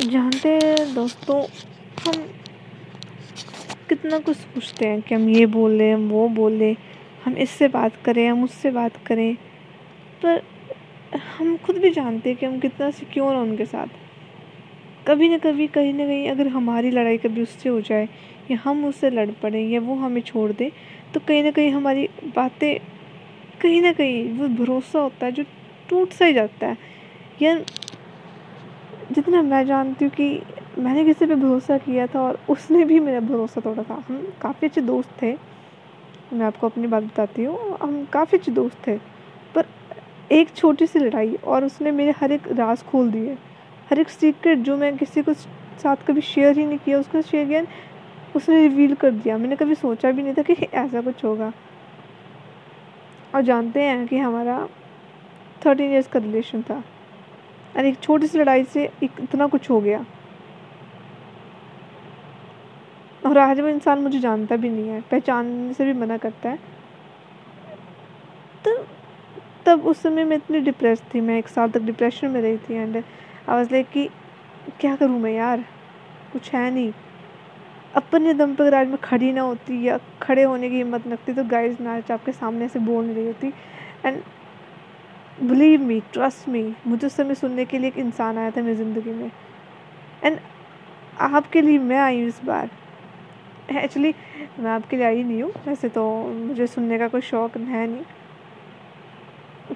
जानते हैं दोस्तों, हम कितना कुछ सोचते हैं कि हम ये बोलें, हम वो बोलें, हम इससे बात करें, हम उससे बात करें। पर हम खुद भी जानते हैं कि हम कितना सिक्योर हैं उनके साथ। कभी ना कभी, कहीं ना कहीं अगर हमारी लड़ाई कभी उससे हो जाए, या हम उससे लड़ पड़ें, या वो हमें छोड़ दे तो कहीं ना कहीं हमारी बातें, कहीं ना कहीं वो भरोसा होता है जो टूट सा ही जाता है। या जितना मैं जानती हूँ कि मैंने किसी पे भरोसा किया था और उसने भी मेरा भरोसा तोड़ा था। हम काफ़ी अच्छे दोस्त थे। मैं आपको अपनी बात बताती हूँ। हम काफ़ी अच्छे दोस्त थे। पर एक छोटी सी लड़ाई और उसने मेरे हर एक राज खोल दिए। हर एक सीक्रेट जो मैं किसी को साथ कभी शेयर ही नहीं किया, उसको शेयर किया, उसने रिवील कर दिया। मैंने कभी सोचा भी नहीं था कि ऐसा कुछ होगा। और जानते हैं कि हमारा थर्टीन ईयर्स का रिलेशन था। और एक छोटी सी लड़ाई से इतना कुछ हो गया। और आज वो इंसान मुझे जानता भी नहीं है, पहचानने से भी मना करता है। तो तब उस समय मैं इतनी डिप्रेस थी, मैं एक साल तक डिप्रेशन में रही थी एंड आई वाज लाइक कि क्या करूँ मैं यार? कुछ है नहीं। अपने दम पर अगर आज मैं खड़ी ना होती या खड़े होने की हिम्मत रखती तो गाइज़ आज आपके सामने से बोल नहीं रही होती। And believe me trust me मुझे उस समय सुनने के लिए एक इंसान आया था मेरी ज़िंदगी में। एंड आपके लिए मैं आई हूँ इस बार। एक्चुअली मैं आपके लिए आई नहीं हूँ। वैसे तो मुझे सुनने का कोई शौक है नहीं।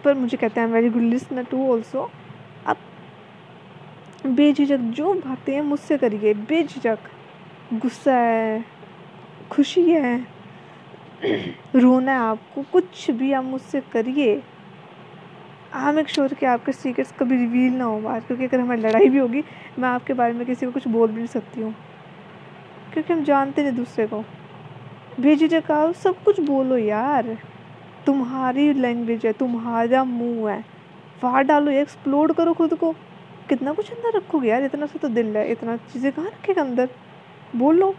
पर मुझे कहते हैं very good listener too also आप बेझिझक जो बातें हैं मुझसे करिए। बेझिझक। गुस्सा है, खुशी है, रोना है आपको। कुछ भी आप मुझसे करिए। हाँ मेक श्योर कि आपके सीक्रेट्स कभी रिवील ना हो बाहर, क्योंकि अगर हमारी लड़ाई भी होगी, मैं आपके बारे में किसी को कुछ बोल भी नहीं सकती हूँ। क्योंकि हम जानते नहीं दूसरे को। भेजी जगह सब कुछ बोलो यार। तुम्हारी लैंग्वेज है, तुम्हारा मुँह है। फाड़ डालो एक्सप्लोर करो खुद को। कितना कुछ अंदर रखोगे यार, इतना सा तो दिल है, इतना चीज़ें कहाँ रखेगा अंदर? बोलो।